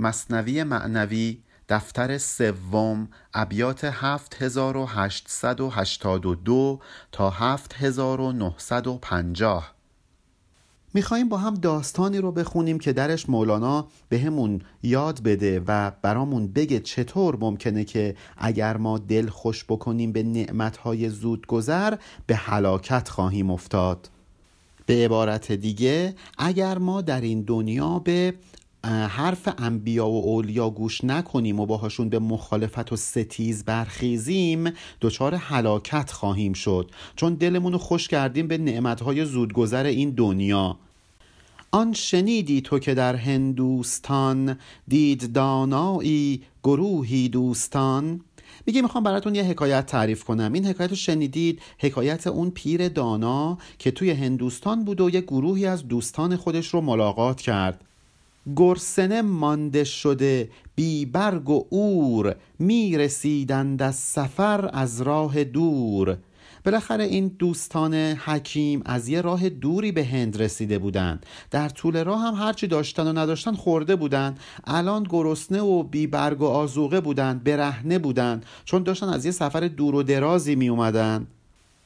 مصنوی معنوی دفتر سوم ابیات 7882 تا 7950 میخواییم با هم داستانی رو بخونیم که درش مولانا بهمون یاد بده و برامون بگه چطور ممکنه که اگر ما دل خوش بکنیم به نعمتهای زود گذر به حلاکت خواهیم افتاد. به عبارت دیگه اگر ما در این دنیا به حرف انبیا و اولیا گوش نکنیم و باهاشون به مخالفت و ستیز برخیزیم دچار حلاکت خواهیم شد. چون دلمون رو خوش کردیم به نعمتهای زودگذر این دنیا. آن شنیدی تو که در هندوستان دید دانایی گروهی دوستان؟ میگه می‌خوام براتون یه حکایت تعریف کنم. این حکایت رو شنیدید؟ حکایت اون پیر دانا که توی هندوستان بود و یه گروهی از دوستان خودش رو ملاقات کرد. گرسنه مانده شده بی برگ و اور می‌رسیدند از سفر از راه دور. بالاخره این دوستان حکیم از یه راه دوری به هند رسیده بودند. در طول راه هم هرچی داشتن و نداشتن خورده بودند. الان گرسنه و بی برگ و آزوقه بودند برهنه بودند. چون داشتن از یه سفر دور و درازی می اومدن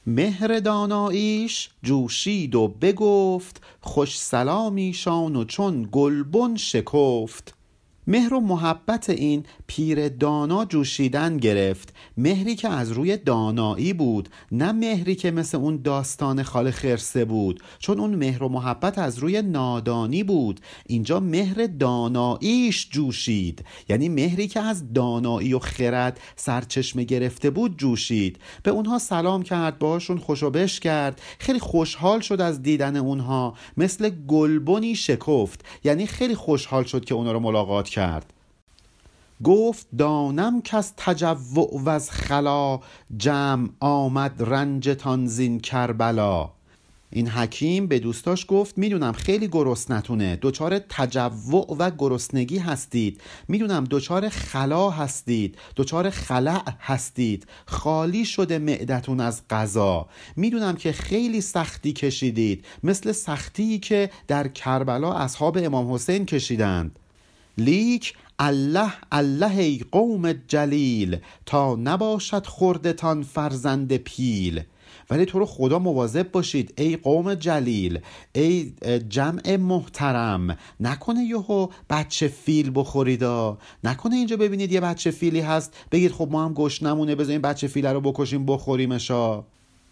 مهر داناییش جوشید و بگفت خوش سلامیشان و چون گلبن شکفت. مهر و محبت این پیر دانا جوشیدن گرفت. مهری که از روی دانایی بود نه مهری که مثل اون داستان خال خرسه بود چون اون مهر و محبت از روی نادانی بود. اینجا مهر داناییش جوشید. یعنی مهری که از دانایی و خرد سرچشمه گرفته بود جوشید. به اونها سلام کرد باشون خوشو بش کرد. خیلی خوشحال شد از دیدن اونها. مثل گلبنی شکفت. یعنی خیلی خوشحال شد که اونها رو ملاقات کرد. گفت دانم از تجوع و از خلا جمع آمد رنجتان زین کربلا. این حکیم به دوستاش گفت می‌دونم خیلی گرسنتونه دچار تجوع و گرسنگی هستید. می‌دونم دچار خلا هستید دچار خلع هستید. خالی شده معدتون از غذا. می‌دونم که خیلی سختی کشیدید مثل سختی که در کربلا اصحاب امام حسین کشیدند. لیک الله الله ای قوم جلیل تا نباشد خوردتان فرزند پیل. ولی تو رو خدا مواظب باشید ای قوم جلیل ای جمع محترم نکنه یهو بچه فیل بخوریدا نکنه اینجا ببینید یه بچه فیلی هست بگید خب ما هم گشت نمونه بذاریم بچه فیل رو بکشیم بخوریمشا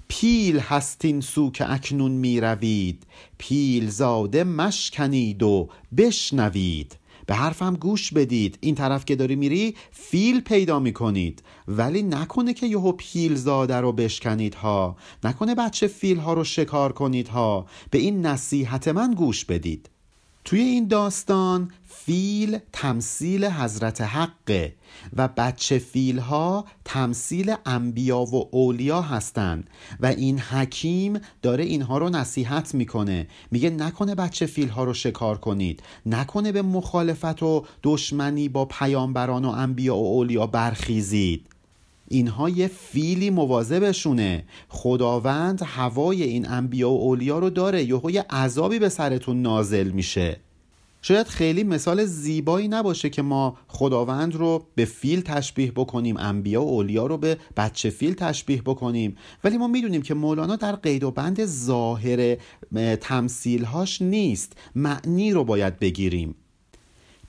پیل هست این سو که اکنون می روید پیل زاده مشکنید و بشنوید. به حرفم گوش بدید. این طرف که داری میری فیل پیدا می‌کنید. ولی نکنه که یهو پیل زاده رو بشکنید ها نکنه بچه فیل ها رو شکار کنید ها به این نصیحت من گوش بدید. توی این داستان فیل تمثیل حضرت حقه و بچه فیل ها تمثیل انبیا و اولیا هستند و این حکیم داره اینها رو نصیحت می‌کنه. میگه نکنه بچه فیل ها رو شکار کنید. نکنه به مخالفت و دشمنی با پیامبران و انبیا و اولیا برخیزید. اینها یه فیلی مواظبشونه. خداوند هوای این انبیا و اولیا رو داره. یهو یه عذابی به سرتون نازل میشه. شاید خیلی مثال زیبایی نباشه که ما خداوند رو به فیل تشبیه بکنیم انبیا و اولیا رو به بچه فیل تشبیه بکنیم. ولی ما می‌دونیم که مولانا در قید و بند ظاهر تمثیلهاش نیست. معنی رو باید بگیریم.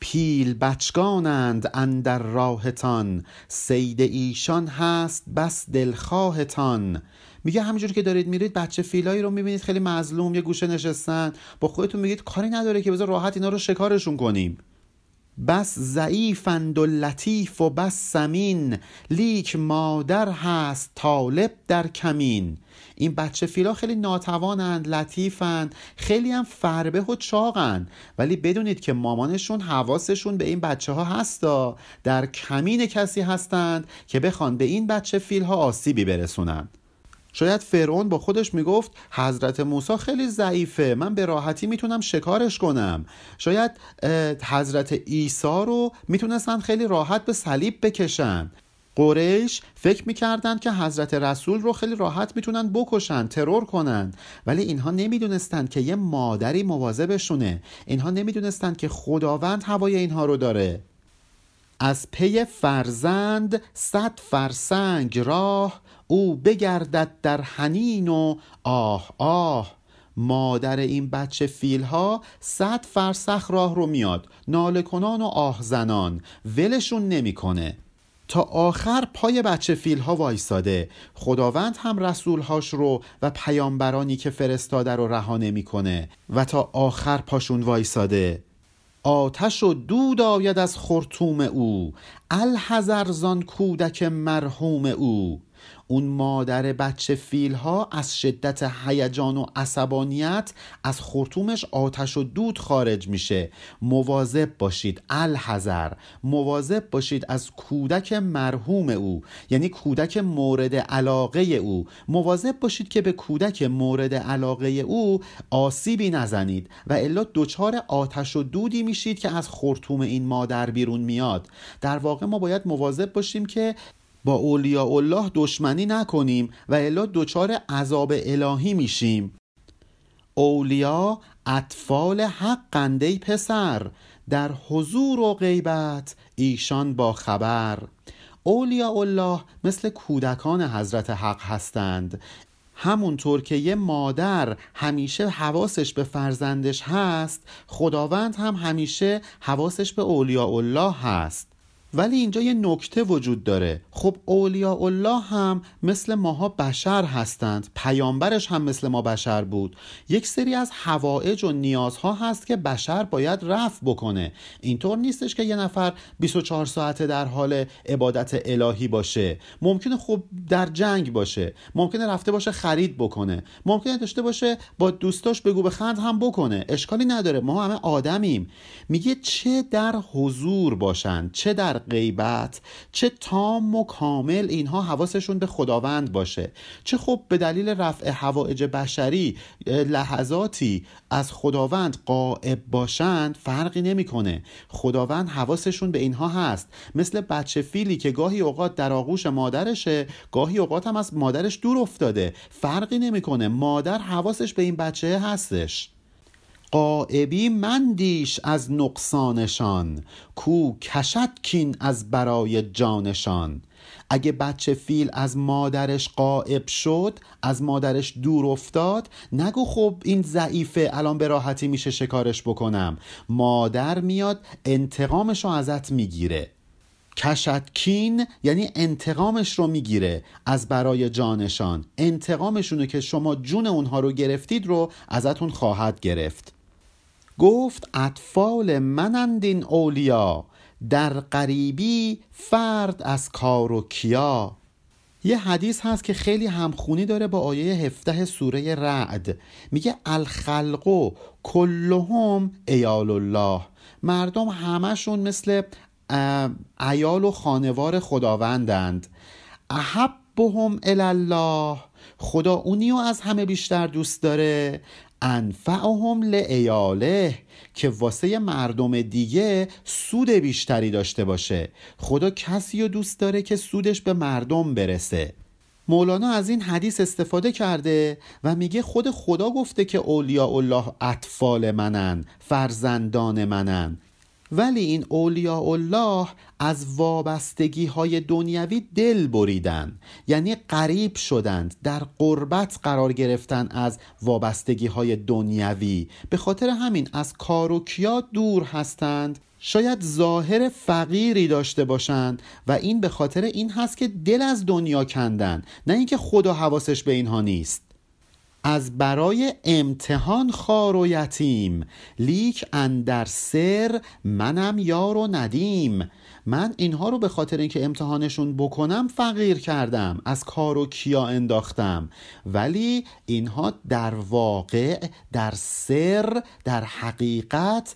پیل بچگانند اندر راهتان سید ایشان هست بس دلخواهتان. میگه همینجور که دارید میرید بچه فیلایی رو می‌بینید خیلی مظلوم یه گوشه نشستن. با خودتون میگید کاری نداره که بذار راحت اینا رو شکارشون کنیم. بس ضعیفند و لطیف و بس سمین لیک مادر هست طالب در کمین. این بچه فیلا خیلی ناتوانند لطیفند خیلی هم فربه و چاقند. ولی بدونید که مامانشون حواسشون به این بچه ها هستا. در کمین کسی هستند که بخوان به این بچه فیل ها آسیبی برسونند شاید فرعون با خودش می‌گفت حضرت موسی خیلی ضعیفه من به راحتی می‌تونم شکارش کنم. شاید حضرت عیسی رو می‌تونستن خیلی راحت به صلیب بکشن. قریش فکر می‌کردند که حضرت رسول رو خیلی راحت می‌تونن بکشن ترور کنن. ولی اینها نمی‌دونستند که یه مادری مواظبشونه. اینها نمی‌دونستند که خداوند هوای اینها رو داره. از پی فرزند صد فرسنگ راه او بگردد در حنین و آه آه. مادر این بچه فیل ها صد فرسخ راه رو میاد. ناله کنان و آه زنان ولشون نمی‌کنه. تا آخر پای بچه فیل ها وایساده. خداوند هم رسولهاش رو و پیامبرانی که فرستاده رو رها نمی‌کنه. و تا آخر پاشون وایساده. آتش و دود آید از خرطوم او. الحذر زان کودک مرحوم او. اون مادر بچه فیل ها از شدت هیجان و عصبانیت از خورتومش آتش و دود خارج میشه. مواظب باشید الحذر. مواظب باشید از کودک مرحوم او یعنی کودک مورد علاقه او. مواظب باشید که به کودک مورد علاقه او آسیبی نزنید و الا دچار آتش و دودی میشید که از خورتوم این مادر بیرون میاد. در واقع ما باید مواظب باشیم که با اولیاء الله دشمنی نکنیم و الا دچار عذاب الهی میشیم. اولیا اطفال حق قنده پسر در حضور و غیبت ایشان با خبر. اولیاء الله مثل کودکان حضرت حق هستند. همونطور که یه مادر همیشه حواسش به فرزندش هست خداوند هم همیشه حواسش به اولیاء الله هست. ولی اینجا یه نکته وجود داره. خب اولیاء الله هم مثل ماها بشر هستند. پیامبرش هم مثل ما بشر بود. یک سری از هوایج و نیازها هست که بشر باید رفع بکنه. اینطور نیستش که یه نفر 24 ساعته در حال عبادت الهی باشه. ممکنه خب در جنگ باشه. ممکنه رفته باشه خرید بکنه. ممکنه داشته باشه با دوستاش بگو بخند هم بکنه. اشکالی نداره. ما همه آدمیم. میگه چه در حضور باشن چه در غیبت. چه تام و کامل اینها حواسشون به خداوند باشه. چه خب به دلیل رفع هوایج بشری لحظاتی از خداوند قائب باشند فرقی نمی‌کنه. خداوند حواسشون به اینها هست. مثل بچه فیلی که گاهی اوقات در آغوش مادرشه گاهی اوقات هم از مادرش دور افتاده. فرقی نمی‌کنه. مادر حواسش به این بچه هستش. قائبی مندیش از نقصانشان کو کشد کین از برای جانشان. اگه بچه فیل از مادرش قائب شد از مادرش دور افتاد نگو خب این ضعیفه الان به راحتی میشه شکارش بکنم. مادر میاد انتقامش رو ازت می‌گیره. کشتکین یعنی انتقامش رو می‌گیره از برای جانشان. انتقامشونو که شما جون اونها رو گرفتید رو ازتون خواهد گرفت. گفت اطفال منند این اولیا در غریبی فرد از کار و کیا. یه حدیث هست که خیلی همخونی داره با آیه هفته سوره رعد. میگه الخلق کلهم ایال الله. مردم همشون مثل ایال و خانوار خداوندند. احبهم الله. خدا اونیو از همه بیشتر دوست داره. انفعهم لعیاله که واسه مردم دیگه سود بیشتری داشته باشه. خدا کسی رو دوست داره که سودش به مردم برسه. مولانا از این حدیث استفاده کرده و میگه خود خدا گفته که اولیاء الله اطفال منن فرزندان منن. ولی این اولیاء الله از وابستگی های دنیوی دل بریدن یعنی قریب شدند در قربت قرار گرفتن از وابستگی های دنیوی. به خاطر همین از کار و کیا دور هستند. شاید ظاهر فقیری داشته باشند و این به خاطر این هست که دل از دنیا کندن نه اینکه خدا حواسش به اینها نیست. از برای امتحان خار و یتیم. لیک اندر سر منم یار و ندیم. من اینها رو به خاطر اینکه امتحانشون بکنم فقیر کردم. از کار و کیا انداختم. ولی اینها در واقع در سر در حقیقت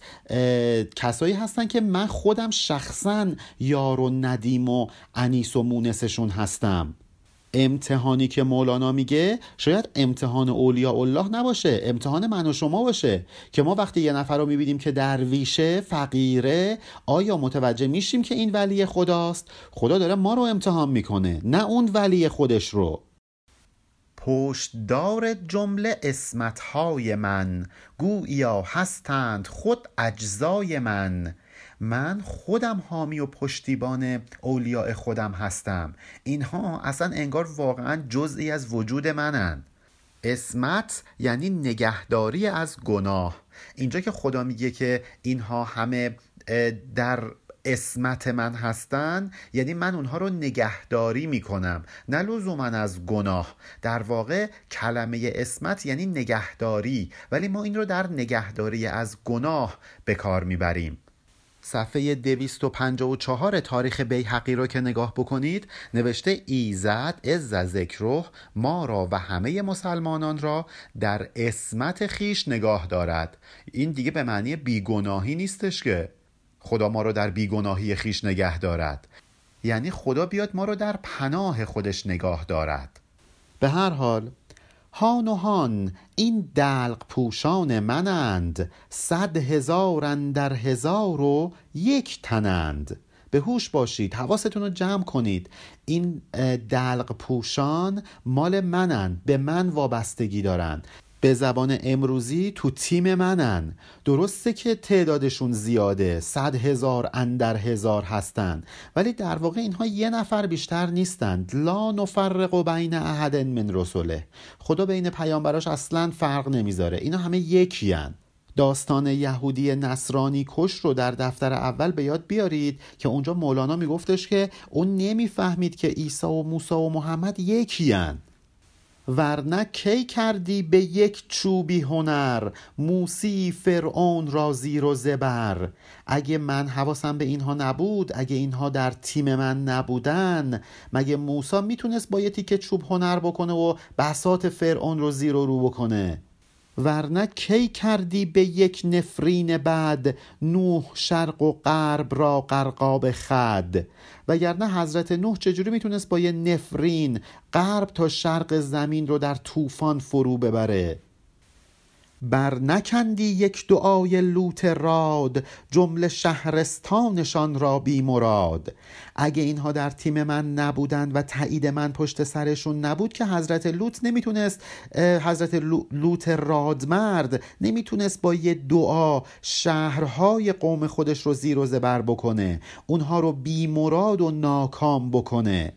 کسایی هستن که من خودم شخصا یار و ندیم و انیس و مونسشون هستم. امتحانی که مولانا میگه شاید امتحان اولیاء الله نباشه امتحان من و شما باشه. که ما وقتی یه نفر رو می‌بینیم که درویشه فقیره آیا متوجه میشیم که این ولی خداست؟ خدا داره ما رو امتحان می‌کنه نه اون ولی خودش رو. پشتدار جمله اسمتهای من گویا هستند خود اجزای من. من خودم حامی و پشتیبان اولیاء خودم هستم. اینها اصلا انگار واقعا جزئی از وجود منن. اسمت یعنی نگهداری از گناه. اینجا که خدا میگه که اینها همه در اسمت من هستن یعنی من اونها رو نگهداری می‌کنم. نه لزوما از گناه. در واقع کلمه اسمت یعنی نگهداری. ولی ما این رو در نگهداری از گناه به کار می‌بریم. صفحه 254 تاریخ بیحقی رو که نگاه بکنید نوشته ایزد از ذکره ما را و همه مسلمانان را در اسمت خیش نگاه دارد. این دیگه به معنی بیگناهی نیستش که خدا ما رو در بیگناهی خیش نگه دارد. یعنی خدا بیاد ما رو در پناه خودش نگاه دارد. به هر حال هان و هان این دلق پوشان منند. صد هزار در هزار و یک تنند. به هوش باشید حواستون رو جمع کنید. این دلق پوشان مال منند به من وابستگی دارند به زبان امروزی تو تیم منن. درسته که تعدادشون زیاده صد هزار اندر هزار هستند ولی در واقع اینها یه نفر بیشتر نیستند لا نفرق و بین احد من رسوله خدا بین پیامبراش اصلا فرق نمی‌ذاره. اینا همه یکی هن. داستان یهودی نصرانی کش رو در دفتر اول به یاد بیارید که اونجا مولانا میگفتش که اون نمی‌فهمید که عیسی و موسی و محمد یکی هن. ورنه کی کردی به یک چوبی هنر؟ موسی فرعون را زیر و زبر. اگه من حواسم به اینها نبود اگه اینها در تیم من نبودن مگه موسی می‌تونست با یه تیکه چوب هنر بکنه و بسات فرعون رو زیر و رو بکنه؟ ورنه کی کردی به یک نفرین بعد نوح شرق و غرب را غرقاب خد. وگرنه حضرت نوح چجوری می‌تونست با یه نفرین غرب تا شرق زمین رو در طوفان فرو ببره؟ بر نکندی یک دعای لوت راد جمله شهرستانشان را بی مراد. اگه اینها در تیم من نبودند و تایید من پشت سرشون نبود که حضرت لوط نمی‌تونست حضرت لوط رادمرد نمی‌تونست با یه دعا شهرهای قوم خودش رو زیر و زبر بکنه. اونها رو بی مراد و ناکام بکنه.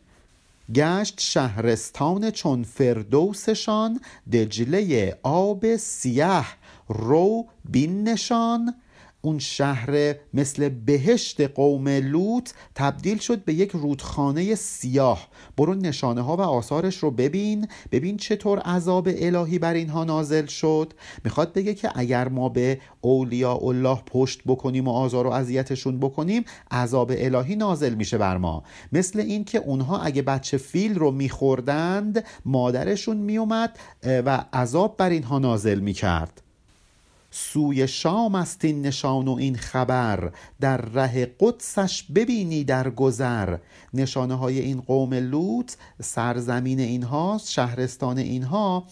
گشت شهرستان چون فردوسشان دجله آب سیه رو بین نشان. اون شهر مثل بهشت قوم لوط تبدیل شد به یک رودخانه سیاه. برو نشانه ها و آثارش رو ببین. ببین چطور عذاب الهی بر اینها نازل شد. می‌خواد بگه که اگر ما به اولیاء الله پشت بکنیم و آزار و اذیتشون بکنیم عذاب الهی نازل میشه بر ما. مثل این که اونها اگه بچه فیل رو میخوردند مادرشون میومد و عذاب بر اینها نازل می‌کرد. سوی شام است این نشان و این خبر. در ره قدسش ببینی در گذر. نشانه های این قوم لوط سرزمین اینها شهرستان اینها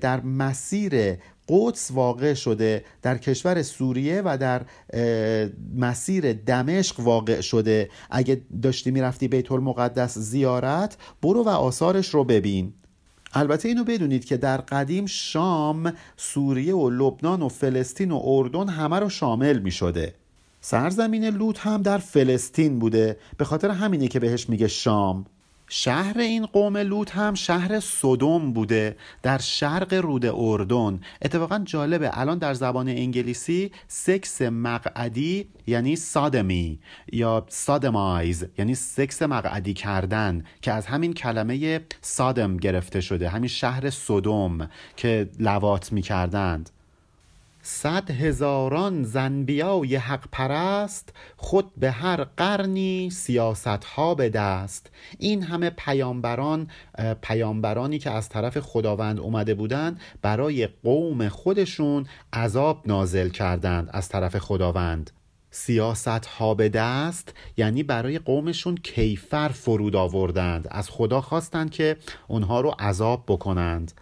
در مسیر قدس واقع شده در کشور سوریه و در مسیر دمشق واقع شده. اگه داشتی می‌رفتی بیت المقدس زیارت برو و آثارش رو ببین. البته اینو بدونید که در قدیم شام سوریه و لبنان و فلسطین و اردن همه رو شامل می شده سرزمین لوط هم در فلسطین بوده. به خاطر همینه که بهش میگه شام. شهر این قوم لوط هم شهر صدوم بوده در شرق رود اردن. اتفاقا جالبه الان در زبان انگلیسی سکس مقعدی یعنی سادمی یا سادمایز یعنی سکس مقعدی کردن که از همین کلمه سادم گرفته شده همین شهر صدوم که لوات می‌کردند. صد هزاران زنبیای حق پرست خود به هر قرنی سیاست ها به دست. این همه پیامبران پیامبرانی که از طرف خداوند اومده بودند برای قوم خودشون عذاب نازل کردند از طرف خداوند. سیاست ها به دست یعنی برای قومشون کیفر فرود آوردند. از خدا خواستند که اونها رو عذاب بکنند.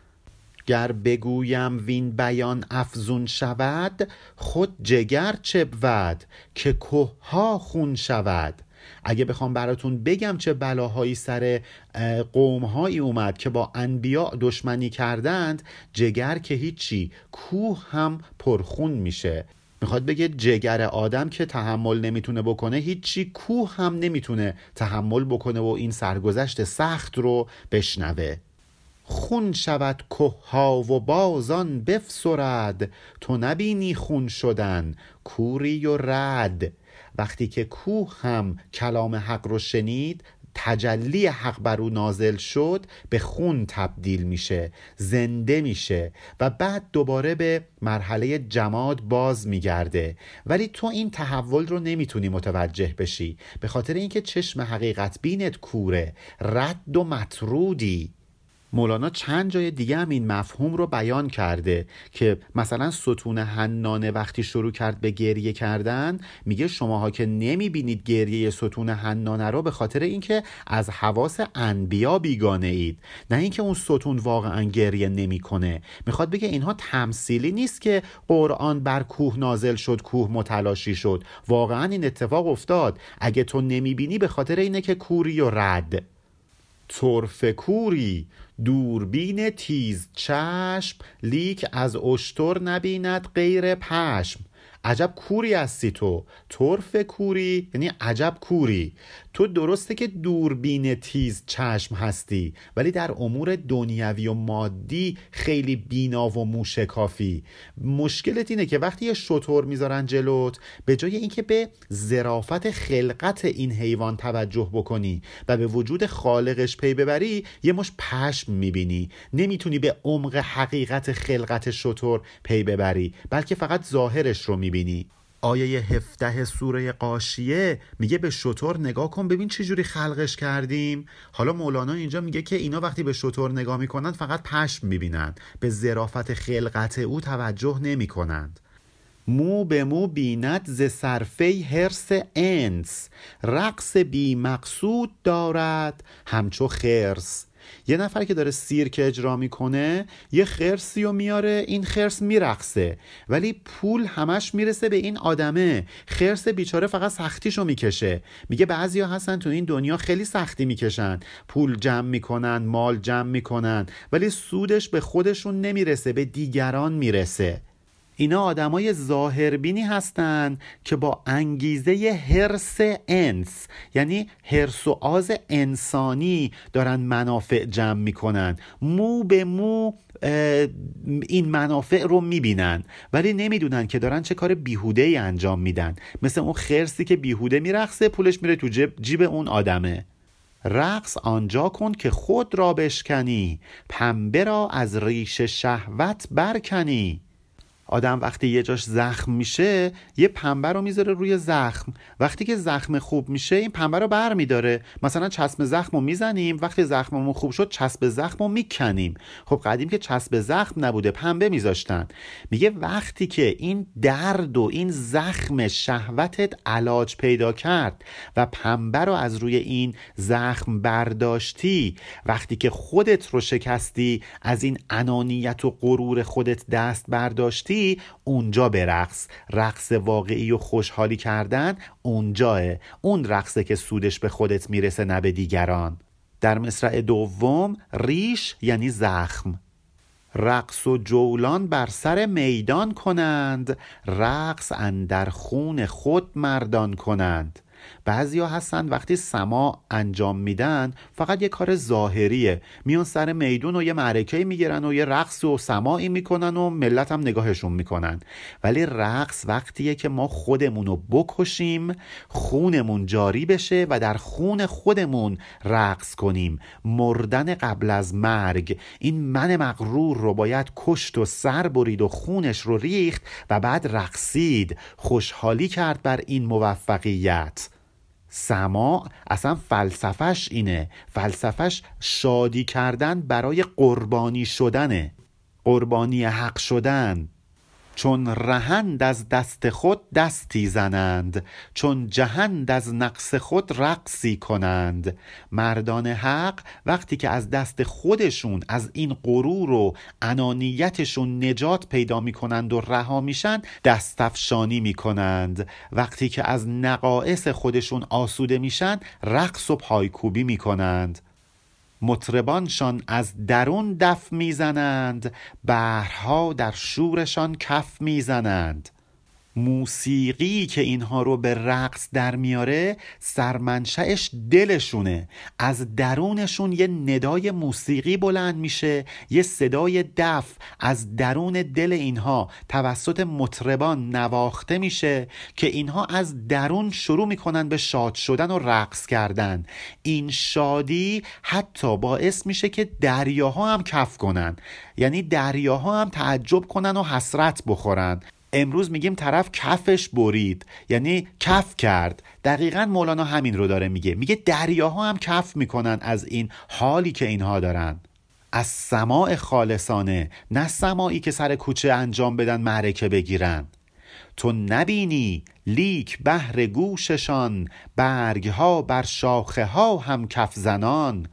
گر بگویم وین بیان افزون شود خود جگر چه بود که کوه خون شود؟ اگه بخوام براتون بگم چه بلاهایی سر قومهایی اومد که با انبیا دشمنی کردند جگر که هیچی کوه هم پرخون میشه. می‌خواد بگه جگر آدم که تحمل نمی‌تونه بکنه هیچی کوه هم نمی‌تونه تحمل بکنه و این سرگذشت سخت رو بشنوه. خون شود ها و بازان بفسرد. تو نبینی خون شدن کوری و رد. وقتی که کوه هم کلام حق رو شنید تجلی حق بر او نازل شد به خون تبدیل میشه زنده میشه و بعد دوباره به مرحله جماد باز میگرده. ولی تو این تحول رو نمی‌تونی متوجه بشی. به خاطر اینکه چشم حقیقت بینت کوره رد و مطرودی. مولانا چند جای دیگه هم این مفهوم رو بیان کرده که مثلا ستون حنانه وقتی شروع کرد به گریه کردن میگه شماها که نمی‌بینید گریه ستون حنانه رو به خاطر اینکه از حواس انبیا بیگانه اید. نه اینکه اون ستون واقعا گریه نمی‌کنه. می‌خواد بگه اینها تمثیلی نیست که قرآن بر کوه نازل شد کوه متلاشی شد. واقعا این اتفاق افتاد. اگه تو نمی‌بینی به خاطر اینه که کوری و رد. طرف کوری. دوربین تیز چشم لیک از اشتر نبیند غیر پشم. عجب کوری هستی تو طرف کوری یعنی عجب کوری. تو درسته که دوربین تیز چشم هستی ولی در امور دنیوی و مادی خیلی بینا و موشکافی مشکلت اینه که وقتی یه شطور می‌ذارن جلوت به جای اینکه به زرافت خلقت این حیوان توجه بکنی و به وجود خالقش پی ببری یه مش پشم می‌بینی. نمی‌تونی به عمق حقیقت خلقت شطور پی ببری بلکه فقط ظاهرش رو می‌بینی. آیه هفته سوره قاشیه میگه به شطور نگاه کن ببین چه جوری خلقش کردیم. حالا مولانا اینجا میگه که اینا وقتی به شطور نگاه می‌کنند فقط پشم می‌بینند به زرافت خلقت او توجه نمی‌کنند. مو به مو بیند ز صرفه هرس انس. رقص بی مقصود دارد همچو خرس. یه نفر که داره سیرک اجرا می‌کنه یه خرسی رو میاره این خرس میرقصه. ولی پول همش می‌رسه به این آدمه. خرس بیچاره فقط سختیشو می‌کشه. میگه بعضیا هستن تو این دنیا خیلی سختی می‌کشن. پول جمع می‌کنن مال جمع می‌کنن. ولی سودش به خودشون نمی‌رسه به دیگران می‌رسه. اینا آدمای ظاهربینی هستند که با انگیزه هرس انس یعنی هرس و آز انسانی دارن منافع جمع می‌کنن. مو به مو این منافع رو می‌بینن. ولی نمی‌دونن که دارن چه کار بیهوده ای انجام میدن. مثل اون خرسی که بیهوده میرخصه پولش میره تو جیب, جیب اون آدمه. رقص آنجا کن که خود را بشکنی پنبه را از ریش شهوت برکنی. آدم وقتی یه جاش زخم میشه یه پنبه رو می‌ذاره روی زخم. وقتی که زخم خوب میشه این پنبه رو بر میداره مثلا چسب زخم رو می‌زنیم وقتی زخممون خوب شد چسب زخم رو می‌کنیم. خب قدیم که چسب زخم نبوده پنبه میذاشتن. میگه وقتی که این درد و این زخم شهوتت علاج پیدا کرد و پنبه رو از روی این زخم برداشتی وقتی که خودت رو شکستی از این انانیت و غرور خودت دست برداشتی اونجا برقص رقص. واقعی و خوشحالی کردن اونجاه اون رقصه که سودش به خودت می‌رسه نه به دیگران. در مصرع دوم ریش یعنی زخم. رقص و جولان بر سر میدان کنند. رقص اندر خون خود مردان کنند. بعضیا هستن وقتی سما انجام میدن فقط یه کار ظاهریه. میان سر میدون و یه معرکه می‌گیرن و یه رقص و سماعی می‌کنن و ملت هم نگاهشون می‌کنن. ولی رقص وقتیه که ما خودمون رو بکشیم خونمون جاری بشه و در خون خودمون رقص کنیم. مردن قبل از مرگ. این من مغرور رو باید کشت و سر برید و خونش رو ریخت و بعد رقصید. خوشحالی کرد بر این موفقیت. سما اصلا فلسفش اینه. فلسفش شادی کردن برای قربانی شدنه. قربانی حق شدن. چون رهند از دست خود دستی زنند چون جهند از نقص خود رقصی کنند. مردان حق وقتی که از دست خودشون از این غرور و انانیتشون نجات پیدا می‌کنند و رها میشن دستفشانی می‌کنند. وقتی که از نقائص خودشون آسوده میشن رقص و پایکوبی می‌کنند. مطربانشان از درون دف می‌زنند بهرها در شورشان کف می‌زنند. موسیقی که اینها رو به رقص در میاره سرمنشأش دلشونه. از درونشون یه ندای موسیقی بلند میشه یه صدای دف از درون دل اینها توسط مطربان نواخته میشه که اینها از درون شروع می‌کنن به شاد شدن و رقص کردن. این شادی حتی باعث میشه که دریاها هم کف کنن. یعنی دریاها هم تعجب کنن و حسرت بخورن. امروز میگیم طرف کفش برید. یعنی کف کرد. دقیقا مولانا همین رو داره میگه. میگه دریاها هم کف می‌کنن از این حالی که اینها دارن. از سماع خالصانه نه سماعی که سر کوچه انجام بدن معرکه بگیرن. تو نبینی لیک بهر گوششان برگها بر شاخه ها هم کف زنان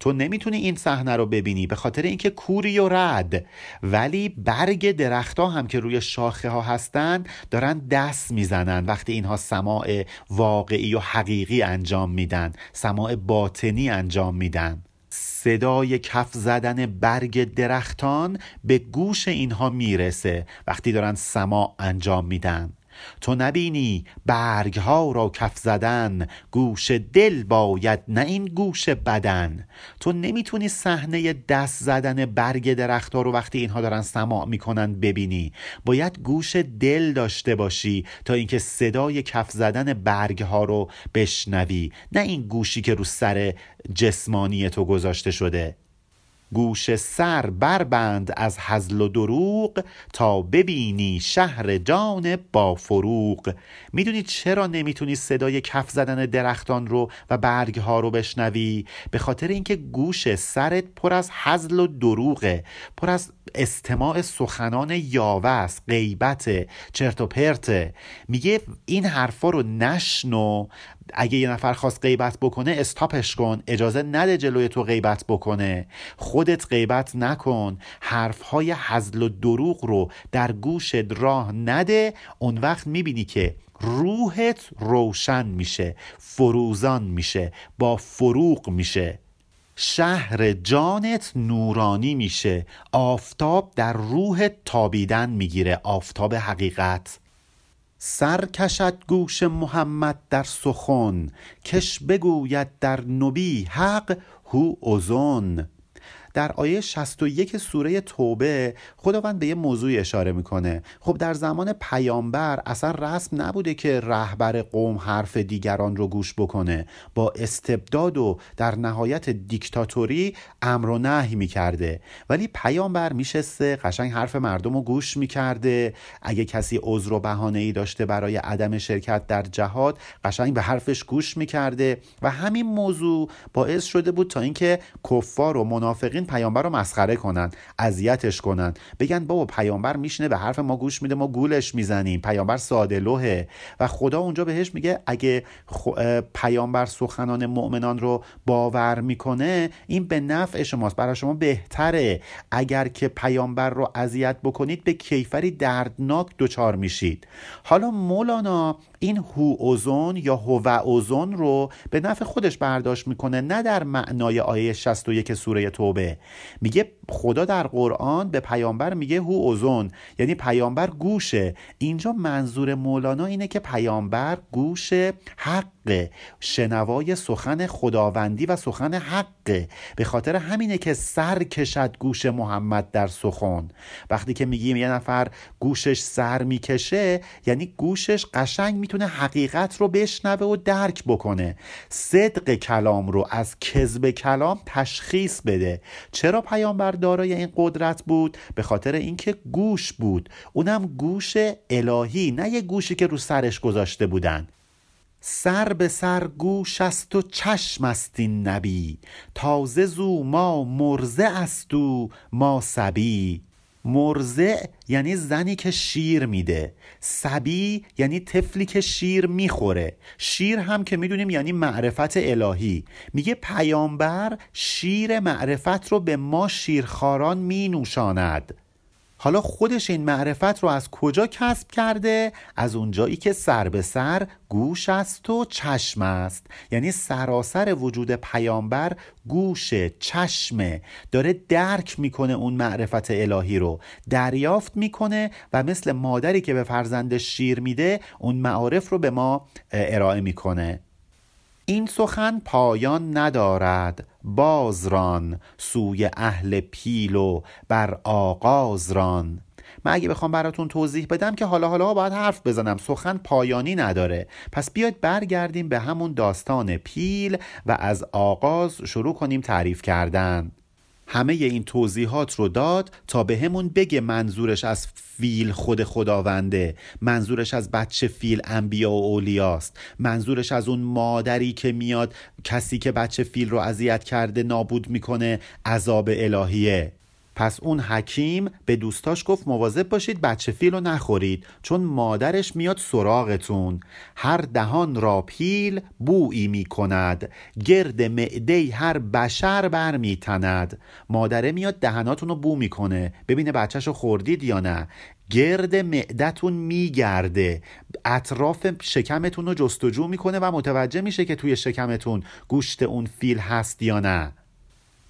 تو نمی‌تونی این صحنه رو ببینی به خاطر اینکه کوری و رد. ولی برگ درختها هم که روی شاخه ها هستن دارن دست می‌زنن وقتی اینها سماع واقعی و حقیقی انجام میدن سماع باطنی انجام میدن. صدای کف زدن برگ درختان به گوش اینها می‌رسه وقتی دارن سماع انجام میدن. تو نبینی برگ ها را کف زدن گوش دل باید نه این گوش بدن. تو نمی‌تونی صحنه دست زدن برگ درخت ها رو وقتی اینها دارن سماع می‌کنن ببینی. باید گوش دل داشته باشی تا اینکه صدای کف زدن برگ ها رو بشنوی. نه این گوشی که رو سر جسمانی تو گذاشته شده. گوش سر بربند از حزل و دروغ تا ببینی شهر جان با فروغ. می‌دونی چرا نمی‌تونی صدای کف زدن درختان رو و برگ ها رو بشنوی؟ به خاطر اینکه گوش سرت پر از حزل و دروغه پر از استماع سخنان یاوه است غیبت چرت و پرته. میگه این حرفا رو نشنو اگه یه نفر خواست غیبت بکنه استاپش کن. اجازه نده جلوی تو غیبت بکنه. خودت غیبت نکن. حرفهای حزل و دروغ رو در گوشت راه نده. اون وقت می‌بینی که روحت روشن میشه فروزان میشه با فروغ میشه. شهر جانت نورانی میشه. آفتاب در روح تابیدن می‌گیره. آفتاب حقیقت. سر کشد گوش محمد در سخن کش بگوید در نبی حق هو ازون در آیه 61 سوره توبه خداوند به یه موضوع اشاره می‌کنه. خب در زمان پیامبر اصلا رسم نبوده که رهبر قوم حرف دیگران رو گوش بکنه. با استبداد و در نهایت دیکتاتوری امر و نهی می‌کرده. ولی پیامبر میشسته قشنگ حرف مردم رو گوش می‌کرده. اگه کسی عذر و بهانه ای داشته برای عدم شرکت در جهاد قشنگ به حرفش گوش می‌کرده. و همین موضوع باعث شده بود تا اینکه کفار و منافقین پیامبر رو مسخره کنن اذیتش کنن. بگن بابا پیامبر میشنه به حرف ما گوش میده ما گولش می‌زنیم. پیامبر ساده لوحه و خدا اونجا بهش میگه اگه پیامبر سخنان مؤمنان رو باور می‌کنه این به نفع شماست برای شما بهتره. اگر که پیامبر رو اذیت بکنید به کیفری دردناک دچار میشید. حالا مولانا این هو اوزون یا هو اوزون رو به نفع خودش برداشت می‌کنه نه در معنای آیه 61 سوره توبه. میگه خدا در قرآن به پیامبر میگه هو اوزون یعنی پیامبر گوشه. اینجا منظور مولانا اینه که پیامبر گوش حق شنوای سخن خداوندی و سخن حقه. به خاطر همینه که سر کشد گوش محمد در سخن. وقتی که میگیم یه نفر گوشش سر می‌کشه یعنی گوشش قشنگ می‌تونه حقیقت رو بشنوه و درک بکنه. صدق کلام رو از کذب کلام تشخیص بده. چرا پیامبر دارای این قدرت بود؟ به خاطر اینکه گوش بود. اونم گوش الهی نه یه گوشی که رو سرش گذاشته بودن. سر به سر گوش است و چشم است این نبی. تازه زو ما مرزه است و ما سبی. مرزع یعنی زنی که شیر میده. سبی یعنی طفلی که شیر می‌خوره. شیر هم که می‌دونیم یعنی معرفت الهی. میگه پیامبر شیر معرفت رو به ما شیرخواران مینوشاند. حالا خودش این معرفت رو از کجا کسب کرده؟ از اونجایی که سر به سر گوش است و چشم است. یعنی سراسر وجود پیامبر گوش چشمه. داره درک می‌کنه اون معرفت الهی رو. دریافت می‌کنه و مثل مادری که به فرزندش شیر میده اون معارف رو به ما ارائه می‌کنه. این سخن پایان ندارد بازران سوی اهل پیل و بر آغاز ران. من اگه بخوام براتون توضیح بدم که حالا حالا باید حرف بزنم. سخن پایانی نداره. پس بیاید برگردیم به همون داستان پیل و از آغاز شروع کنیم تعریف کردن. همه این توضیحات رو داد تا به همون بگه منظورش از فیل خود خداونده منظورش از بچه فیل انبیا و اولیاست منظورش از اون مادری که میاد کسی که بچه فیل رو اذیت کرده نابود می‌کنه عذاب الهیه. پس اون حکیم به دوستاش گفت مواظب باشید بچه فیل رو نخورید چون مادرش میاد سراغتون. هر دهان را پیل بویی می کند گرد معده هر بشر بر می تند مادره میاد دهناتون رو بو می‌کنه. ببینه بچهش رو خوردید یا نه. گرد معدتون میگرده. اطراف شکمتون رو جستجو می‌کنه و متوجه میشه که توی شکمتون گوشت اون فیل هست یا نه.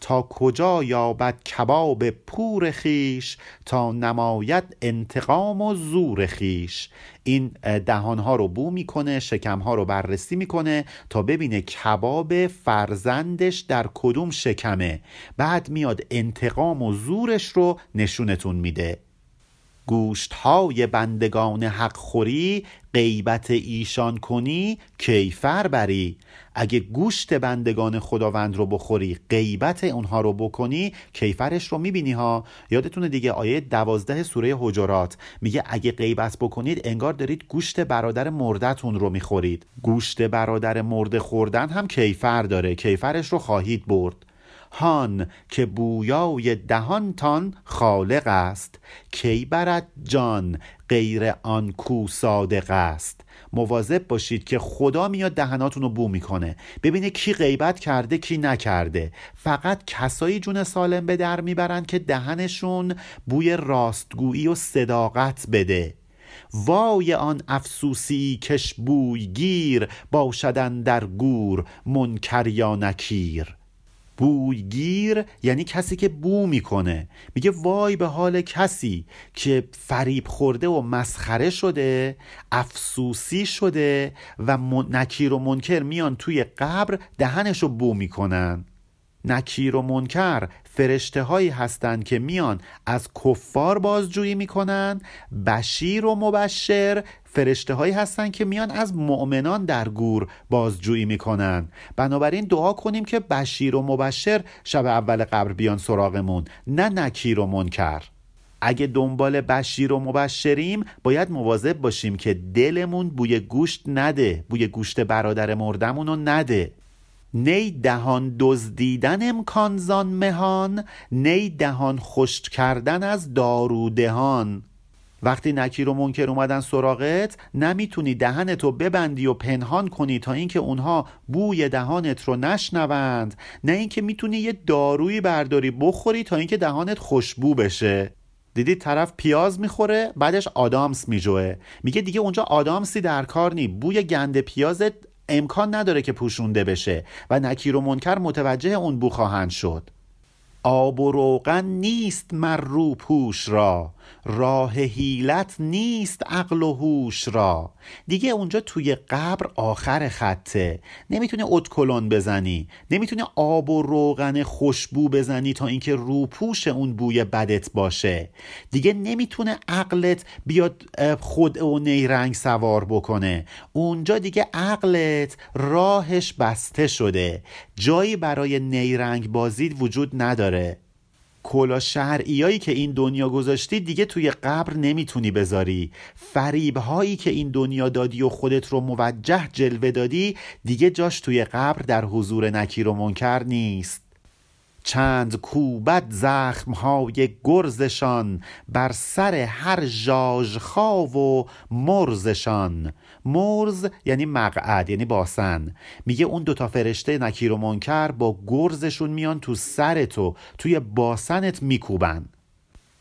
تا کجا یابد کباب پور خیش تا نماید انتقام و زور خیش این دهانها رو بو می‌کنه شکمها رو بررسی می‌کنه تا ببینه کباب فرزندش در کدوم شکمه. بعد میاد انتقام و زورش رو نشونتون میده. گوشت های بندگان حق خوری غیبت ایشان کنی کیفر بری. اگه گوشت بندگان خداوند رو بخوری غیبت اونها رو بکنی کیفرش رو می‌بینی ها. یادتونه دیگه آیه دوازده سوره حجرات میگه اگه غیبت بکنید انگار دارید گوشت برادر مردتون رو می‌خورید. گوشت برادر مرده خوردن هم کیفر داره. کیفرش رو خواهید برد. هان که بویای دهانتان خالق است. کی برد جان غیر آن کو صادق است. مواظب باشید که خدا میاد دهناتون رو بو می‌کنه. ببینه کی غیبت کرده کی نکرده. فقط کسایی جون سالم به در می‌برند که دهنشون بوی راستگویی و صداقت بده. وای آن افسوسی کش بوی گیر باشدن در گور منکر یا نکیر. بویگیر یعنی کسی که بو می‌کنه. میگه وای به حال کسی که فریب خورده و مسخره شده افسوسی شده و نکیر و منکر میان توی قبر دهنش رو بو می‌کنن. نکیر و منکر فرشته هایی هستند که میان از کفار بازجویی می‌کنن بشیر و مبشر فرشته هایی هستند که میان از مؤمنان در گور بازجویی می‌کنن. بنابراین دعا کنیم که بشیر و مبشر شب اول قبر بیان سراغمون نه نکیر و منکر. اگه دنبال بشیر و مبشریم باید مواظب باشیم که دلمون بوی گوشت نده بوی گوشت برادر مردمون رو نده. نی دهان دزدیدن امکان زان مهان نی دهان خشک کردن از دارودهان وقتی نکیر و منکر اومدن سراغت نمی‌تونی دهنتو ببندی و پنهان کنی تا اینکه اونها بوی دهانت رو نشنوند نه اینکه می‌تونی یه دارویی برداری بخوری تا اینکه دهانت خوشبو بشه. دیدی طرف پیاز می‌خوره بعدش آدامس میجوه. میگه دیگه اونجا آدامسی در کار نی بوی گند پیازت امکان نداره که پوشونده بشه و نکیر و منکر متوجه اون بو خواهند شد. آب و روغن نیست مر رو پوش را. راه هیلت نیست عقل و هوش را. دیگه اونجا توی قبر آخر خطه. نمی‌تونه اتکلون بزنی. نمی‌تونه آب و روغن خوشبو بزنی تا اینکه روپوش اون بوی بدت باشه. دیگه نمی‌تونه عقلت بیاد خود و نیرنگ سوار بکنه. اونجا دیگه عقلت راهش بسته شده. جایی برای نیرنگ بازید وجود نداره. کلا شرعیایی که این دنیا گذاشتی دیگه توی قبر نمی‌تونی بذاری. فریب هایی که این دنیا دادی و خودت رو موجه جلوه دادی دیگه جاش توی قبر در حضور نکیر و منکر نیست. چند کوبت زخمهای گرزشان بر سر هر ژاژخا و مرزشان. مرز یعنی مقعد یعنی باسن. میگه اون دوتا فرشته نکیر و منکر با گرزشون میان تو سر تو توی باسنت میکوبن.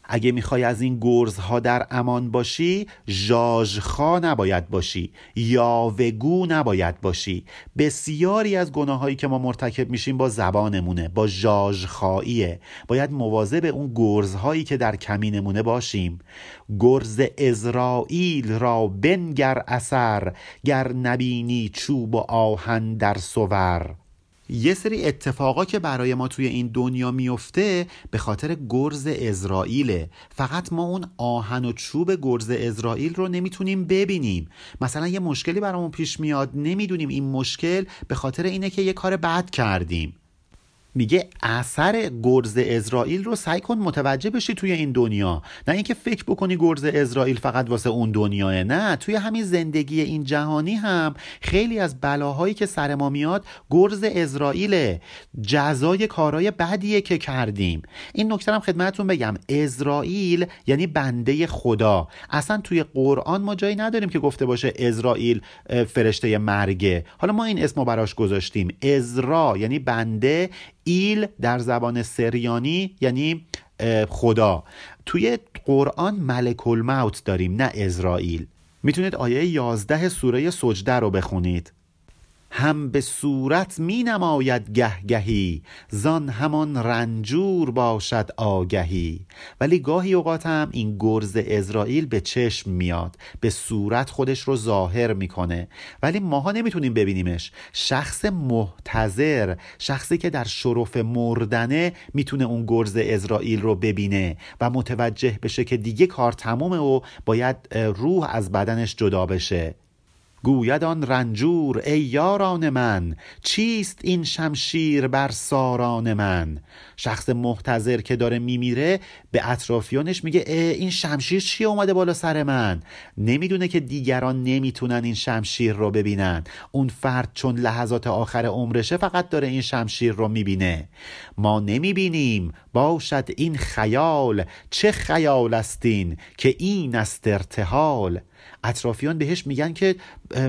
اگه می‌خوای از این گرزها در امان باشی ژاژخا نباید باشی یاوگو نباید باشی. بسیاری از گناهایی که ما مرتکب میشیم با زبانمونه با ژاژخاییه. باید مواظب اون گرزهایی که در کمینمونه باشیم. گرز ازرائیل را بنگر اثر گر نبینی چوب و آهن در سور. یه سری اتفاقا که برای ما توی این دنیا میفته به خاطر گرز اسرائیله. فقط ما اون آهن و چوب گرز اسرائیل رو نمی‌تونیم ببینیم. مثلا یه مشکلی برامون پیش میاد نمی‌دونیم این مشکل به خاطر اینه که یه کار بد کردیم. میگه اثر گرز اسرائیل رو سعی کن متوجه بشی توی این دنیا. نه اینکه فکر بکنی گرز اسرائیل فقط واسه اون دنیاه نه توی همین زندگی این جهانی هم خیلی از بلاهایی که سر ما میاد گرز اسرائیل. جزای کارهای بدیه که کردیم. این نکته هم خدمتتون بگم. اسرائیل یعنی بنده خدا. اصلا توی قرآن ما جایی نداریم که گفته باشه اسرائیل فرشته مرگه حالا ما این اسمو براش گذاشتیم. ازرا یعنی بنده ایل در زبان سریانی یعنی خدا. توی قرآن ملک الموت داریم نه اسرائیل. می‌تونید آیه 11 سوره سجده رو بخونید. هم به صورت می نماید گهگهی زان همان رنجور باشد آگهی. ولی گاهی اوقات هم این گرز اسرائیل به چشم میاد به صورت خودش رو ظاهر می‌کنه. ولی ماها نمی‌تونیم ببینیمش. شخص محتظر شخصی که در شرف مردنه می‌تونه اون گرز اسرائیل رو ببینه و متوجه بشه که دیگه کار تمومه و باید روح از بدنش جدا بشه. گوید آن رنجور ای یاران من چیست این شمشیر بر ساران من؟ شخص محتظر که داره میمیره به اطرافیانش میگه این شمشیر چی اومده بالا سر من؟ نمی‌دونه که دیگران نمی‌تونن این شمشیر رو ببینن. اون فرد چون لحظات آخر عمرشه فقط داره این شمشیر رو می‌بینه. ما نمی‌بینیم باشد این خیال چه خیال استین که این است ارتحال؟ اطرافیان بهش میگن که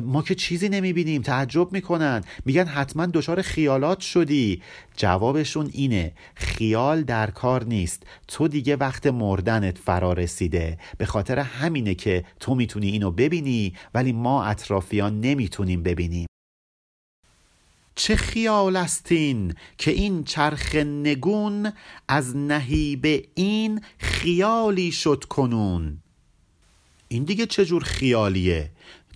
ما که چیزی نمی‌بینیم تعجب می‌کنن. میگن حتما دچار خیالات شدی. جوابشون اینه خیال در کار نیست. تو دیگه وقت مردنت فرا رسیده. به خاطر همینه که تو می‌تونی اینو ببینی ولی ما اطرافیان نمی‌تونیم ببینیم. چه خیال استین که این چرخ نگون از نهیب این خیالی شد کنون؟ این دیگه چجور خیالیه؟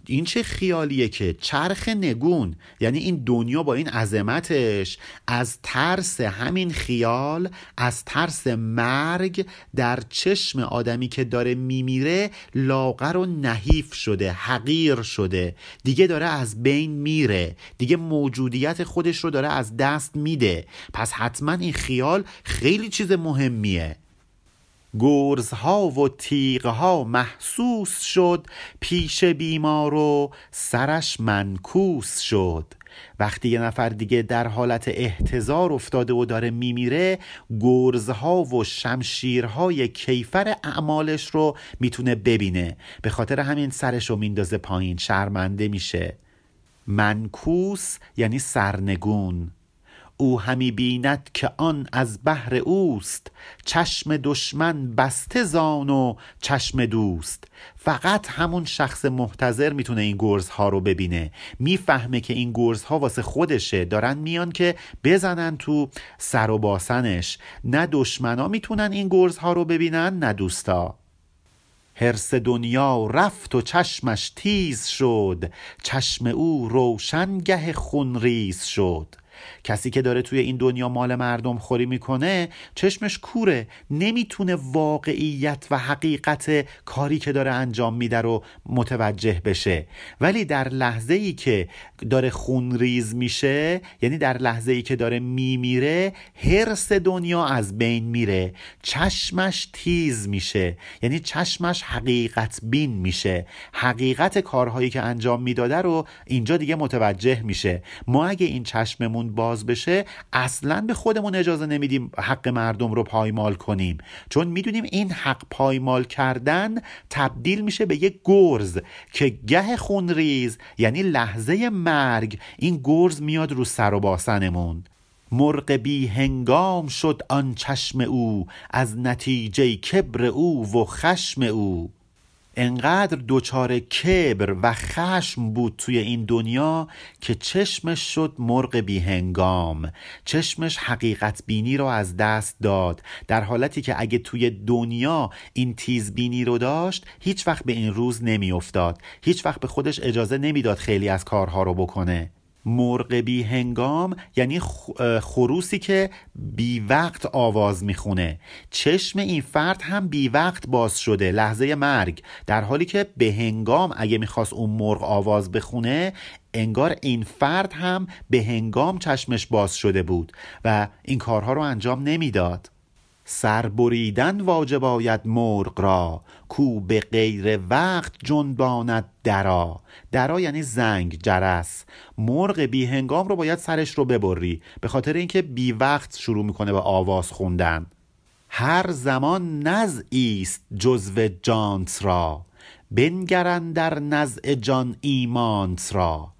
این چه خیالیه که چرخ نگون یعنی این دنیا با این عظمتش از ترس همین خیال از ترس مرگ در چشم آدمی که داره میمیره لاغر و نحیف شده حقیر شده. دیگه داره از بین میره. دیگه موجودیت خودش رو داره از دست میده. پس حتما این خیال خیلی چیز مهمیه. گرزها و تیغها محسوس شد پیش بیمار و سرش منکوس شد. وقتی یه نفر دیگه در حالت احتضار افتاده و داره میمیره گرزها و شمشیرهای کیفر اعمالش رو می‌تونه ببینه. به خاطر همین سرش رو میندازه پایین شرمنده میشه. منکوس یعنی سرنگون. او همی بیند که آن از بهر اوست. چشم دشمن بسته زان و چشم دوست. فقط همون شخص محتظر می‌تونه این گرزها رو ببینه. می‌فهمه که این گرزها واسه خودشه. دارن میان که بزنن تو سر و باسنش. نه دشمنا می‌تونن این گرزها رو ببینن نه دوستا. هرس دنیا رفت و چشمش تیز شد. چشم او روشنگه خونریز شد. کسی که داره توی این دنیا مال مردم خوری می‌کنه چشمش کوره نمی‌تونه واقعیت و حقیقت کاری که داره انجام میده رو متوجه بشه. ولی در لحظه ای که داره خون ریز میشه یعنی در لحظه ای که داره میمیره حرس دنیا از بین میره. چشمش تیز میشه. یعنی چشمش حقیقت بین میشه. حقیقت کارهایی که انجام می‌داده رو اینجا دیگه متوجه میشه. ما اگه این چشممون باز بشه اصلا به خودمون اجازه نمیدیم حق مردم رو پایمال کنیم. چون می‌دونیم این حق پایمال کردن تبدیل میشه به یک گرز که گه خونریز یعنی لحظه مرگ این گرز میاد رو سر و باسنمون. مرغ بی هنگام شد آن چشم او از نتیجه کبر او و خشم او. انقدر دچار کبر و خشم بود توی این دنیا که چشمش شد مرغ بیهنگام. چشمش حقیقت بینی رو از دست داد. در حالتی که اگه توی دنیا این تیز بینی رو داشت هیچ وقت به این روز نمی افتاد هیچ وقت به خودش اجازه نمی‌داد خیلی از کارها رو بکنه. مرغ بی هنگام یعنی خروسی که بی وقت آواز می‌خونه. چشم این فرد هم بی وقت باز شده لحظه مرگ. در حالی که به هنگام اگه می‌خواست اون مرغ آواز بخونه انگار این فرد هم به هنگام چشمش باز شده بود و این کارها رو انجام نمی‌داد. سر بریدن واجب آید مرغ را کو به غیر وقت جنباند درا. درا یعنی زنگ جرس. مرغ بی هنگام رو باید سرش رو ببری به خاطر اینکه بی وقت شروع می‌کنه به آواز خوندن. هر زمان نزعی است جزو جانت را. بنگرن در نزع جان ایمانت را.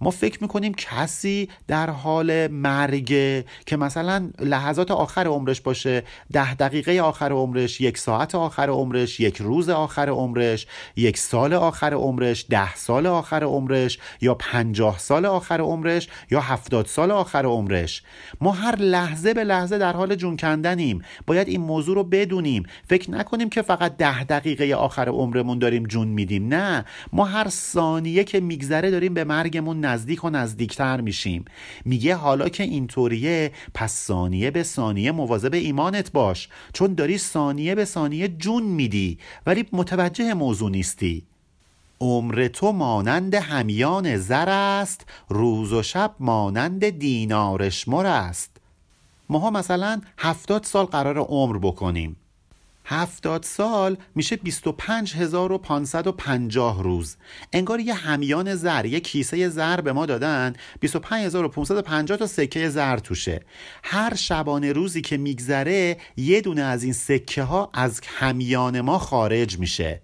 ما فکر می‌کنیم کسی در حال مرگه که مثلا لحظات آخر عمرش باشه ده دقیقه آخر عمرش یک ساعت آخر عمرش یک روز آخر عمرش یک سال آخر عمرش ده سال آخر عمرش یا پنجاه سال آخر عمرش یا هفتاد سال آخر عمرش. ما هر لحظه به لحظه در حال جون کندنیم. باید این موضوع رو بدونیم. فکر نکنیم که فقط ده دقیقه آخر عمرمون داریم جون میدیم. نه. ما هر ثانیه که میگذره داریم به مرگمون نزدیک و نزدیکتر میشیم. میگه حالا که اینطوریه پس ثانیه به ثانیه مواظب ایمانت باش. چون داری ثانیه به ثانیه جون میدی. ولی متوجه موضوع نیستی. عمر تو مانند همیان زر است. روز و شب مانند دینارشمر است. ماها مثلا هفتاد سال قرار عمر بکنیم. هفتاد سال میشه 25550 روز. انگار یه همیان زر یه کیسه زر به ما دادن 25550 تا سکه زر توشه. هر شبانه روزی که میگذره یه دونه از این سکه ها از همیان ما خارج میشه.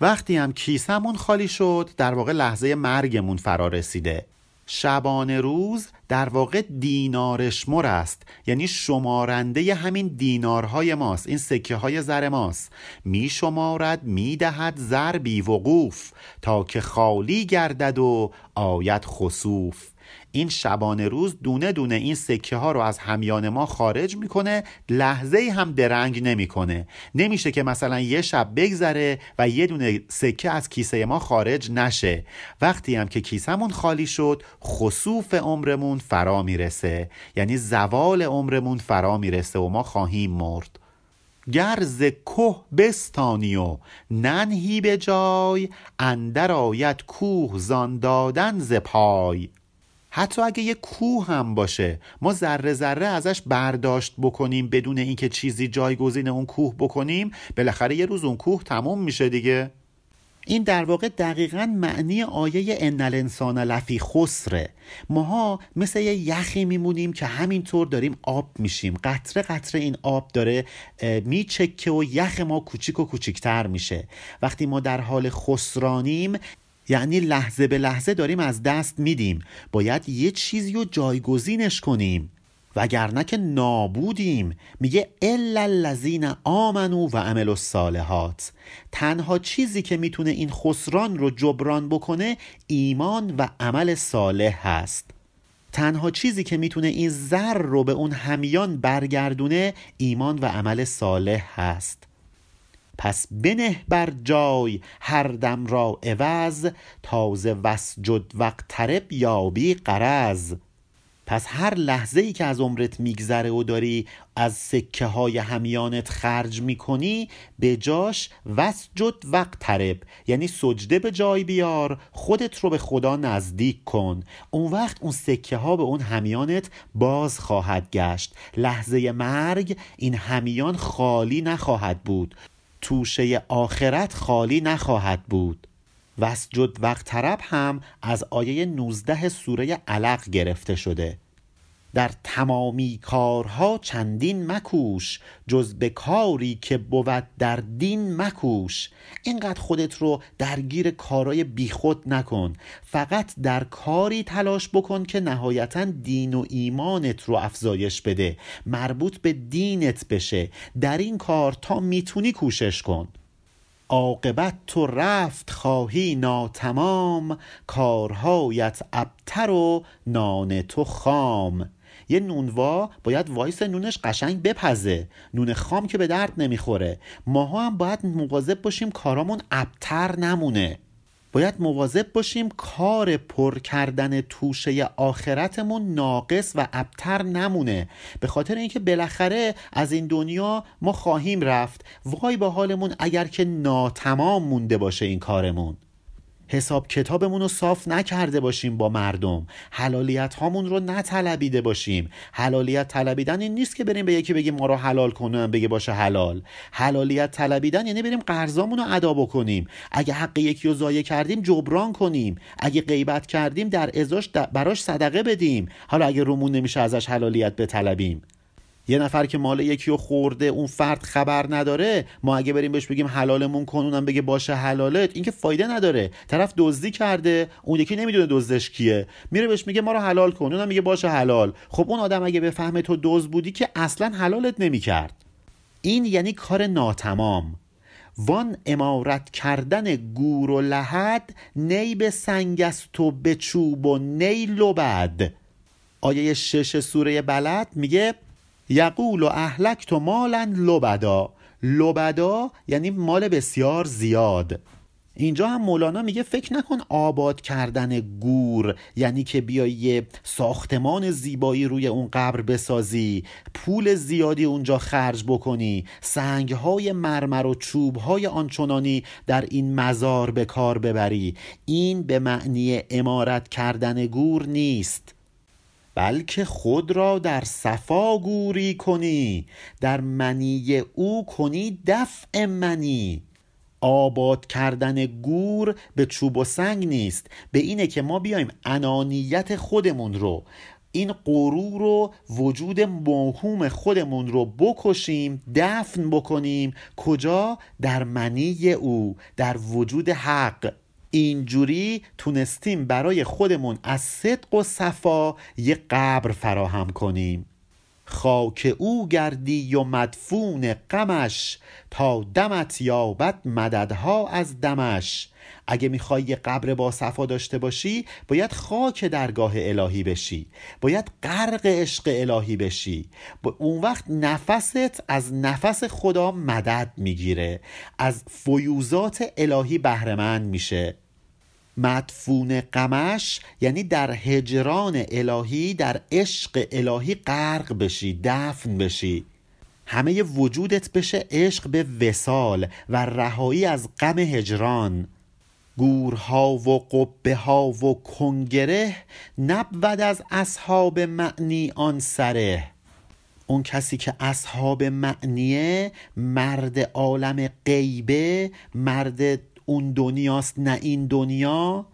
وقتی هم کیسمون خالی شد در واقع لحظه مرگمون فرا رسیده. شبانه روز در واقع دینارشمر است. یعنی شمارنده همین دینارهای ماست. این سکه های زر ماست. می شمارد می دهد زر بی وقوف تا که خالی گردد و آید خصوف این شبانه روز دونه دونه این سکه ها رو از همیان ما خارج می‌کنه لحظه هم درنگ نمی‌کنه. نمیشه که مثلا یه شب بگذره و یه دونه سکه از کیسه ما خارج نشه. وقتی هم که کیسمون خالی شد خصوف عمرمون فرا می‌رسه. یعنی زوال عمرمون فرا می‌رسه و ما خواهیم مرد. گرز کوه بستانی و ننهی به جای اندر آید کوه زان دادن ز پای. حتی اگه یه کوه هم باشه ما ذره ذره ازش برداشت بکنیم بدون اینکه چیزی جایگزین اون کوه بکنیم بالاخره یه روز اون کوه تموم میشه دیگه. این در واقع دقیقا معنی آیه ان الانسان لفی خسره ماها مثل یه یخی میمونیم که همینطور داریم آب میشیم. قطره قطره این آب داره میچکه و یخ ما کوچیک و کوچیکتر میشه. وقتی ما در حال خسرانیم یعنی لحظه به لحظه داریم از دست میدیم. باید یه چیزی رو جایگزینش کنیم. وگرنه که نابودیم. میگه الا الذین آمنو و عملوا الصالحات. تنها چیزی که می‌تونه این خسران رو جبران بکنه ایمان و عمل صالح هست. تنها چیزی که می‌تونه این زر رو به اون همیان برگردونه ایمان و عمل صالح هست. پس بنه بر جای هر دم را عوض تازه وسجد وقترب یابی قرض پس هر لحظه ای که از عمرت میگذره و داری از سکه های همیانت خرج می‌کنی به جاش وسجد وقت ترب یعنی سجده به جای بیار خودت رو به خدا نزدیک کن. اون وقت اون سکه ها به اون همیانت باز خواهد گشت. لحظه مرگ این همیان خالی نخواهد بود. توشه آخرت خالی نخواهد بود. وسجد وقت طرب هم از آیه 19 سوره علق گرفته شده. در تمامی کارها چندین مکوش جز به کاری که بود در دین مکوش. اینقدر خودت رو درگیر کارای بیخود نکن. فقط در کاری تلاش بکن که نهایتا دین و ایمانت رو افزایش بده. مربوط به دینت بشه. در این کار تا می‌تونی کوشش کن. عاقبت تو رفت خواهی ناتمام. کارهایت ابتر و نان تو خام. یه نونوا باید وایس نونش قشنگ بپزه. نون خام که به درد نمی‌خوره. ماها هم باید مواظب باشیم کارامون ابتر نمونه. باید مواظب باشیم کار پر کردن توشه آخرتمون ناقص و ابتر نمونه. به خاطر اینکه بالاخره از این دنیا ما خواهیم رفت. وای با حالمون اگر که ناتمام مونده باشه این کارمون. حساب کتابمون رو صاف نکرده باشیم با مردم. حلالیت هامون رو نطلبیده باشیم. حلالیت طلبیدن این نیست که بریم به یکی بگیم ما رو حلال کنم بگه باشه حلال. حلالیت طلبیدن یعنی بریم قرضامون رو ادا بکنیم. اگه حق یکی رو ضایع کردیم جبران کنیم. اگه غیبت کردیم در ازاش براش صدقه بدیم. حالا اگه رومون نمیشه ازش حلالیت بطلبیم. یه نفر که مال یکی رو خورده اون فرد خبر نداره ما اگه بریم بهش بگیم حلالمون کن اونم بگه باشه حلالت این که فایده نداره. طرف دزدی کرده اون یکی نمی‌دونه دزدش کیه. میره بهش میگه ما رو حلال کن اونم میگه باشه حلال. خب اون آدم اگه بفهمه تو دزد بودی که اصلا حلالت نمی‌کرد. این یعنی کار ناتمام. وان امارت کردن گور و لحد نی به سنگ است و به چوب و نی لبد. آیه شش سوره بلد میگه یقول و اهلک تو مالن لبدا. لبدا یعنی مال بسیار زیاد. اینجا هم مولانا میگه فکر نکن آباد کردن گور یعنی که بیای یه ساختمان زیبایی روی اون قبر بسازی. پول زیادی اونجا خرج بکنی. سنگهای مرمر و چوبهای آنچنانی در این مزار به کار ببری. این به معنی امارت کردن گور نیست. بلکه خود را در صفا گوری کنی در منی او کنی دفع منی. آباد کردن گور به چوب و سنگ نیست به اینه که ما بیایم انانیت خودمون رو این غرور و وجود موهوم خودمون رو بکشیم دفن بکنیم. کجا؟ در منی او در وجود حق. اینجوری تونستیم برای خودمون از صدق و صفا یه قبر فراهم کنیم. خاک او گردی و مدفون غمش تا دمت یابد مددها از دمش. اگه می‌خوای یه قبر با صفا داشته باشی باید خاک درگاه الهی بشی. باید غرق عشق الهی بشی. اون وقت نفست از نفس خدا مدد می‌گیره. از فیوزات الهی بهرهمند میشه. مدفون قمش یعنی در هجران الهی در عشق الهی غرق بشی دفن بشی. همه وجودت بشه عشق به وسال و رهایی از غم هجران. گورها و قبه ها و کنگره نبود از اصحاب معنی آن سره. اون کسی که اصحاب معنیه مرد عالم غیبه مرد اون دنیاست نه این دنیا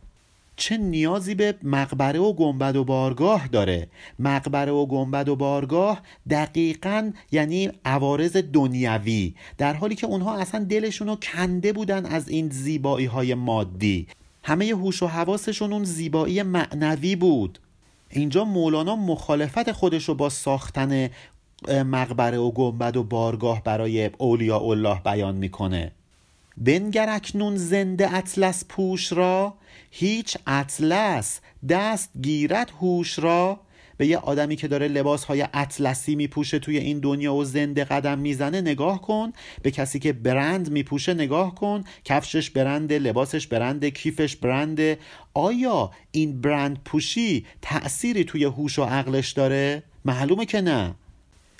چه نیازی به مقبره و گنبد و بارگاه داره؟ مقبره و گنبد و بارگاه دقیقا یعنی عوارض دنیوی در حالی که اونها اصلا دلشون رو کنده بودن از این زیبایی های مادی. همه هوش و حواسشون اون زیبایی معنوی بود. اینجا مولانا مخالفت خودش رو با ساختن مقبره و گنبد و بارگاه برای اولیاء الله بیان می‌کنه. بنگر اکنون زنده اطلس پوش را هیچ اطلس دست گیرد هوش را. به یه آدمی که داره لباس های اطلسی میپوشه توی این دنیا و زنده قدم می‌زنه نگاه کن. به کسی که برند میپوشه نگاه کن. کفشش برنده لباسش برنده کیفش برنده. آیا این برند پوشی تأثیری توی هوش و عقلش داره؟ معلومه که نه.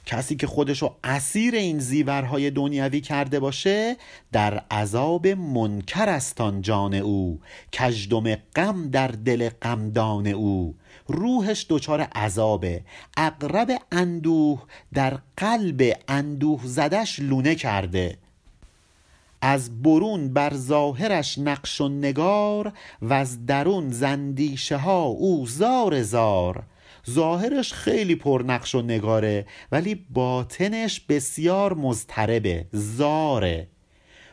کسی که خودشو اسیر این زیورهای دنیوی کرده باشه در عذاب منکر استان جان او. کجدم غم در دل غمدان او. روحش دچار عذابه اقرب اندوه در قلب اندوه زدش لونه کرده. از برون بر ظاهرش نقش و نگار و از درون زندیشه ها او زار زار. ظاهرش خیلی پرنقش و نگاره ولی باطنش بسیار مضطربه زاره.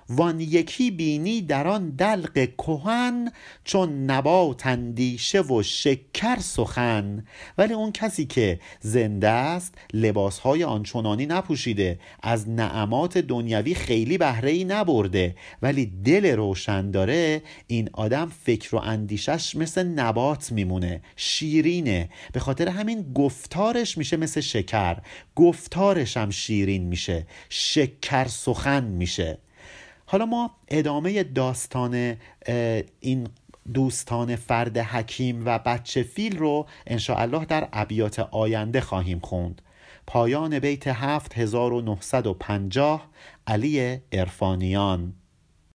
وان یکی بینی در آن دلق کهن چون نبات اندیشه و شکر سخن. ولی اون کسی که زنده است لباسهای آنچنانی نپوشیده از نعمات دنیوی خیلی بهره ای نبرده. ولی دل روشن داره این آدم فکر و اندیشش مثل نبات میمونه شیرینه. به خاطر همین گفتارش میشه مثل شکر. گفتارش هم شیرین میشه شکر سخن میشه. حالا ما ادامه داستان این دوستان فرد حکیم و بچه فیل رو انشاءالله در ابیات آینده خواهیم خوند. پایان بیت 7950 علی ارفانیان